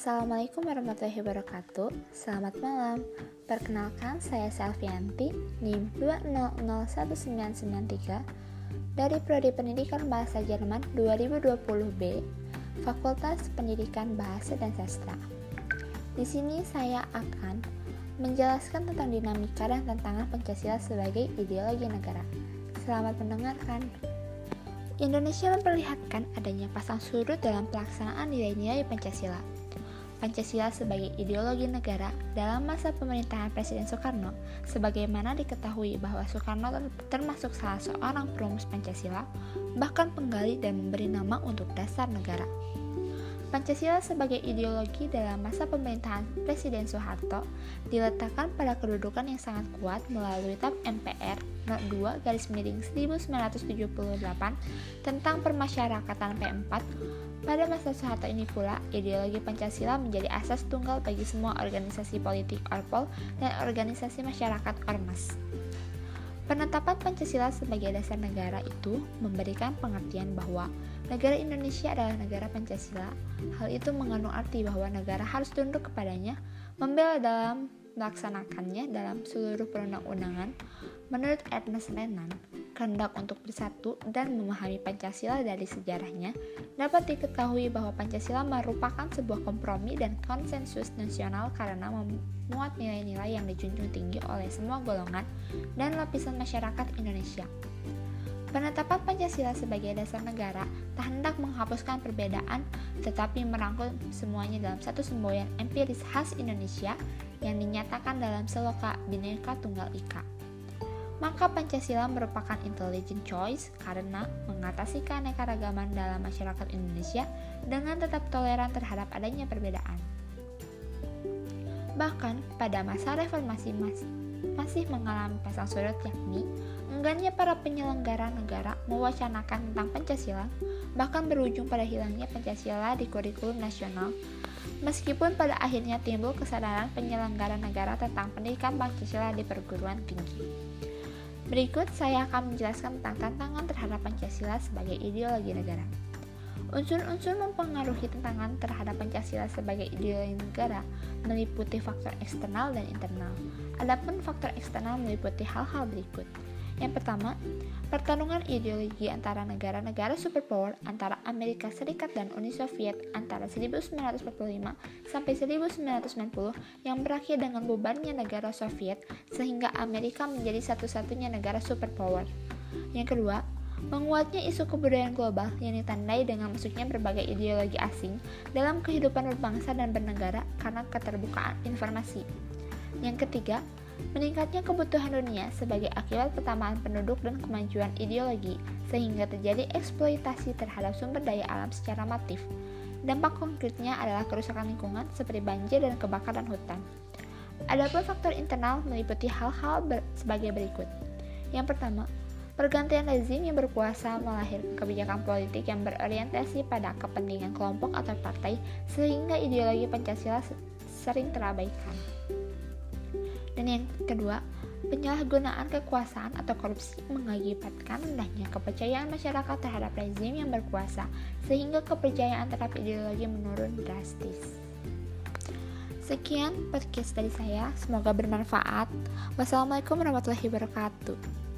Assalamualaikum warahmatullahi wabarakatuh. Selamat malam. Perkenalkan saya Selvianti NIM 2001993 Dari Prodi Pendidikan Bahasa Jerman 2020B Fakultas Pendidikan Bahasa dan Sastra. Di sini saya akan menjelaskan tentang dinamika dan tantangan Pancasila sebagai ideologi negara. Selamat mendengarkan. Indonesia memperlihatkan adanya pasang surut dalam pelaksanaan nilai-nilai Pancasila. Pancasila sebagai ideologi negara dalam masa pemerintahan Presiden Soekarno, sebagaimana diketahui bahwa Soekarno termasuk salah seorang perumus Pancasila, bahkan penggali dan memberi nama untuk dasar negara. Pancasila sebagai ideologi dalam masa pemerintahan Presiden Soeharto diletakkan pada kedudukan yang sangat kuat melalui TAP MPR Not 2 garis miring 1978 tentang permasyarakatan P4 pada masa Soeharto ini pula, ideologi Pancasila menjadi asas tunggal bagi semua organisasi politik Orpol dan organisasi masyarakat Ormas. Penetapan Pancasila sebagai dasar negara itu memberikan pengertian bahwa negara Indonesia adalah negara Pancasila. Hal itu mengandung arti bahwa negara harus tunduk kepadanya, membela dalam melaksanakannya dalam seluruh perundang-undangan. Menurut Ernest Renan, kehendak untuk bersatu dan memahami Pancasila dari sejarahnya, dapat diketahui bahwa Pancasila merupakan sebuah kompromi dan konsensus nasional karena memuat nilai-nilai yang dijunjung tinggi oleh semua golongan dan lapisan masyarakat Indonesia. Penetapan Pancasila sebagai dasar negara tak hendak menghapuskan perbedaan, tetapi merangkul semuanya dalam satu semboyan empiris khas Indonesia yang dinyatakan dalam seloka Bhinneka Tunggal Ika. Maka Pancasila merupakan intelligent choice karena mengatasi keanekaragaman dalam masyarakat Indonesia dengan tetap toleran terhadap adanya perbedaan. Bahkan pada masa reformasi masih mengalami pasang surut yakni enggannya para penyelenggara negara mewacanakan tentang Pancasila bahkan berujung pada hilangnya Pancasila di kurikulum nasional meskipun pada akhirnya timbul kesadaran penyelenggara negara tentang pendidikan Pancasila di perguruan tinggi. Berikut saya akan menjelaskan tentang tantangan terhadap Pancasila sebagai ideologi negara. Unsur-unsur mempengaruhi tantangan terhadap Pancasila sebagai ideologi negara meliputi faktor eksternal dan internal. Adapun faktor eksternal meliputi hal-hal berikut. Yang pertama, pertarungan ideologi antara negara-negara superpower antara Amerika Serikat dan Uni Soviet antara 1945 sampai 1990 yang berakhir dengan bubarnya negara Soviet sehingga Amerika menjadi satu-satunya negara superpower. Yang kedua, Menguatnya isu kebudayaan global yang ditandai dengan masuknya berbagai ideologi asing dalam kehidupan berbangsa dan bernegara karena keterbukaan informasi. Yang ketiga, meningkatnya kebutuhan dunia sebagai akibat pertambahan penduduk dan kemajuan ideologi sehingga terjadi eksploitasi terhadap sumber daya alam secara masif. Dampak konkretnya adalah kerusakan lingkungan seperti banjir dan kebakaran hutan. Adapun faktor internal meliputi hal-hal ber sebagai berikut. Yang pertama, Pergantian rezim yang berkuasa melahirkan kebijakan politik yang berorientasi pada kepentingan kelompok atau partai sehingga ideologi Pancasila sering terabaikan. Dan yang kedua, penyalahgunaan kekuasaan atau korupsi mengakibatkan rendahnya kepercayaan masyarakat terhadap rezim yang berkuasa sehingga kepercayaan terhadap ideologi menurun drastis. Sekian podcast dari saya, semoga bermanfaat. Wassalamualaikum warahmatullahi wabarakatuh.